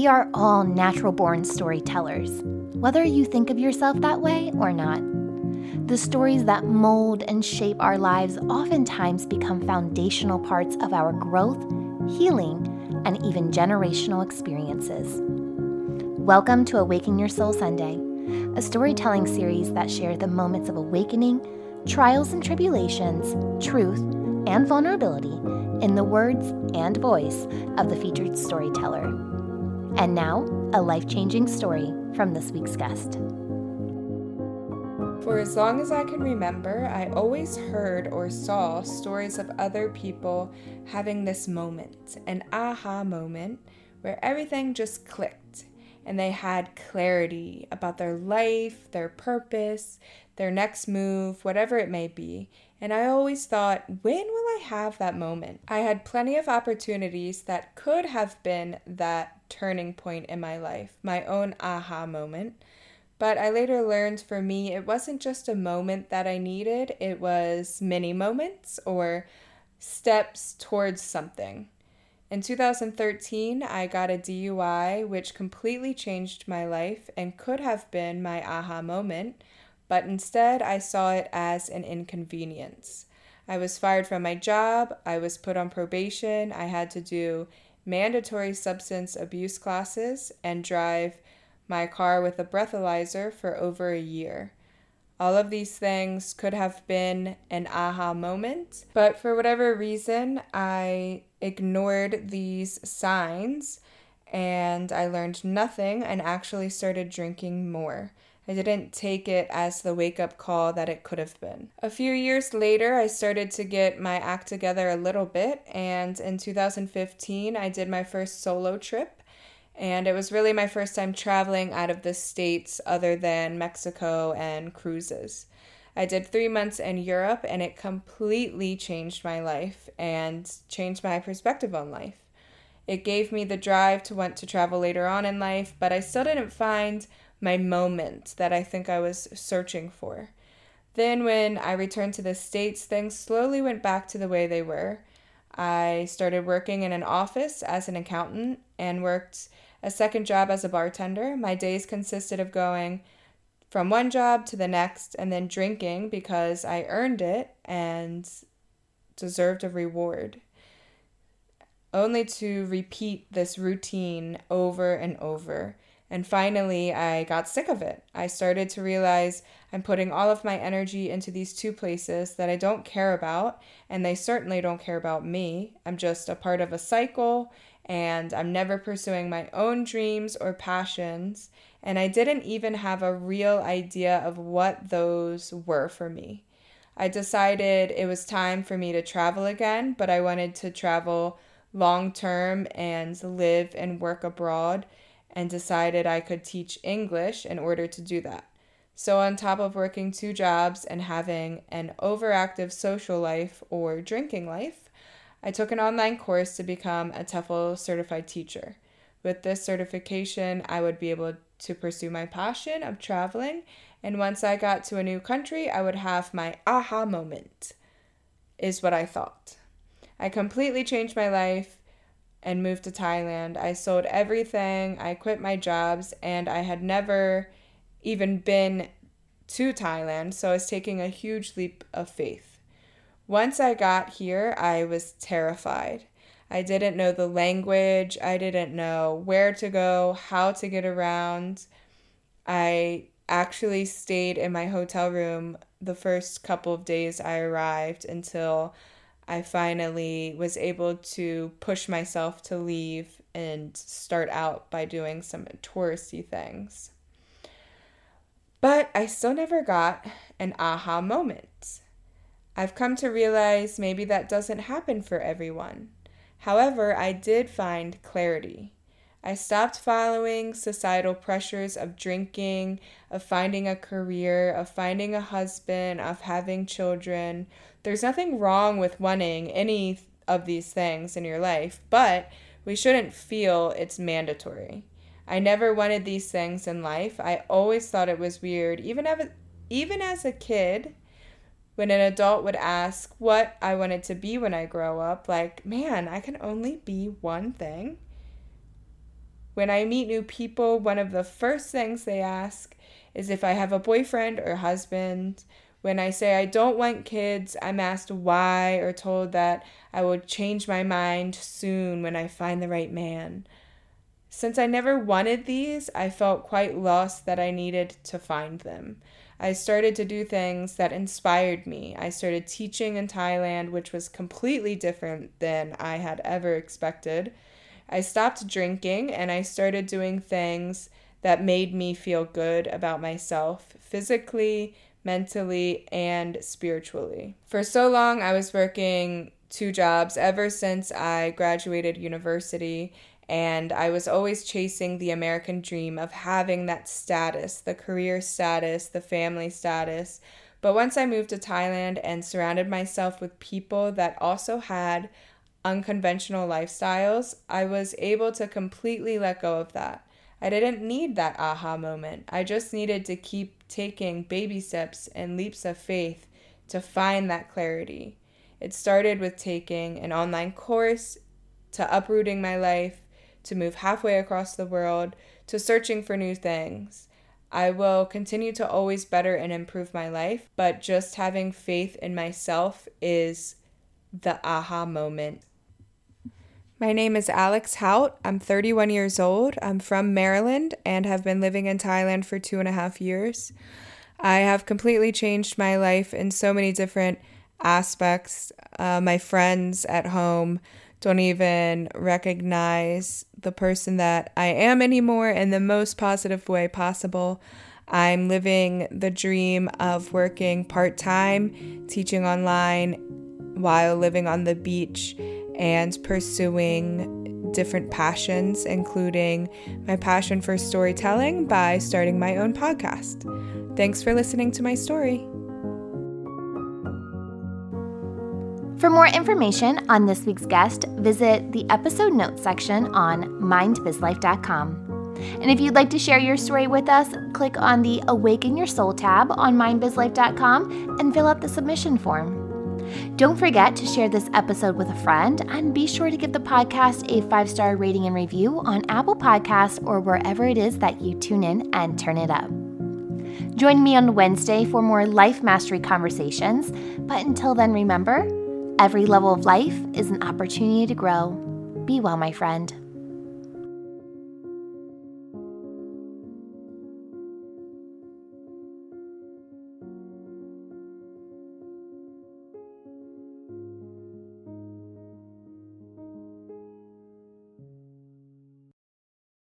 We are all natural born storytellers, whether you think of yourself that way or not. The stories that mold and shape our lives oftentimes become foundational parts of our growth, healing, and even generational experiences. Welcome to Awaken Your Soul Sunday, a storytelling series that shares the moments of awakening, trials and tribulations, truth, and vulnerability in the words and voice of the featured storyteller. And now, a life changing story from this week's guest. For as long as I can remember, I always heard or saw stories of other people having this moment, an aha moment, where everything just clicked and they had clarity about their life, their purpose, their next move, whatever it may be. And I always thought, when will I have that moment? I had plenty of opportunities that could have been that turning point in my life, my own aha moment. But I later learned for me, it wasn't just a moment that I needed, it was many moments or steps towards something. In 2013, I got a DUI, which completely changed my life and could have been my aha moment but instead I saw it as an inconvenience. I was fired from my job, I was put on probation, I had to do mandatory substance abuse classes and drive my car with a breathalyzer for over a year. All of these things could have been an aha moment, but for whatever reason, I ignored these signs and I learned nothing and actually started drinking more. I didn't take it as the wake up call that it could have been. A few years later, I started to get my act together a little bit, and in 2015, I did my first solo trip. And it was really my first time traveling out of the States other than Mexico and cruises. I did three months in Europe, and it completely changed my life and changed my perspective on life. It gave me the drive to want to travel later on in life, but I still didn't find my moment that I think I was searching for. Then, when I returned to the States, things slowly went back to the way they were. I started working in an office as an accountant and worked a second job as a bartender. My days consisted of going from one job to the next and then drinking because I earned it and deserved a reward. Only to repeat this routine over and over. And finally, I got sick of it. I started to realize I'm putting all of my energy into these two places that I don't care about, and they certainly don't care about me. I'm just a part of a cycle, and I'm never pursuing my own dreams or passions. And I didn't even have a real idea of what those were for me. I decided it was time for me to travel again, but I wanted to travel long term and live and work abroad and decided I could teach English in order to do that. So, on top of working two jobs and having an overactive social life or drinking life, I took an online course to become a TEFL certified teacher. With this certification, I would be able to pursue my passion of traveling, and once I got to a new country, I would have my aha moment, is what I thought. I completely changed my life and moved to Thailand. I sold everything, I quit my jobs, and I had never even been to Thailand, so I was taking a huge leap of faith. Once I got here, I was terrified. I didn't know the language, I didn't know where to go, how to get around. I actually stayed in my hotel room the first couple of days I arrived until I finally was able to push myself to leave and start out by doing some touristy things. But I still never got an aha moment. I've come to realize maybe that doesn't happen for everyone. However, I did find clarity. I stopped following societal pressures of drinking, of finding a career, of finding a husband, of having children. There's nothing wrong with wanting any of these things in your life, but we shouldn't feel it's mandatory. I never wanted these things in life. I always thought it was weird, even as, even as a kid, when an adult would ask what I wanted to be when I grow up, like, man, I can only be one thing When I meet new people, one of the first things they ask is if I have a boyfriend or husband. When I say I don't want kids, I'm asked why or told that I will change my mind soon when I find the right man. Since I never wanted these, I felt quite lost that I needed to find them. I started to do things that inspired me. I started teaching in Thailand, which was completely different than I had ever expected. I stopped drinking and I started doing things that made me feel good about myself physically, mentally, and spiritually. For so long, I was working two jobs ever since I graduated university and I was always chasing the American dream of having that status, the career status, the family status. But once I moved to Thailand and surrounded myself with people that also had unconventional lifestyles, I was able to completely let go of that. I didn't need that aha moment. I just needed to keep taking baby steps and leaps of faith to find that clarity. It started with taking an online course, to uprooting my life, to move halfway across the world, to searching for new things. I will continue to always better and improve my life, but just having faith in myself is the aha moment. My name is Alex Hout. I'm 31 years old. I'm from Maryland and have been living in Thailand for two and a half years. I have completely changed my life in so many different aspects. Uh, my friends at home don't even recognize the person that I am anymore in the most positive way possible. I'm living the dream of working part time, teaching online while living on the beach and pursuing different passions, including my passion for storytelling by starting my own podcast. Thanks for listening to my story. For more information on this week's guest, visit the episode notes section on mindbizlife.com. And if you'd like to share your story with us, click on the Awaken Your Soul tab on mindbizlife.com and fill out the submission form. Don't forget to share this episode with a friend and be sure to give the podcast a five star rating and review on Apple Podcasts or wherever it is that you tune in and turn it up. Join me on Wednesday for more life mastery conversations. But until then, remember, Every level of life is an opportunity to grow. Be well, my friend.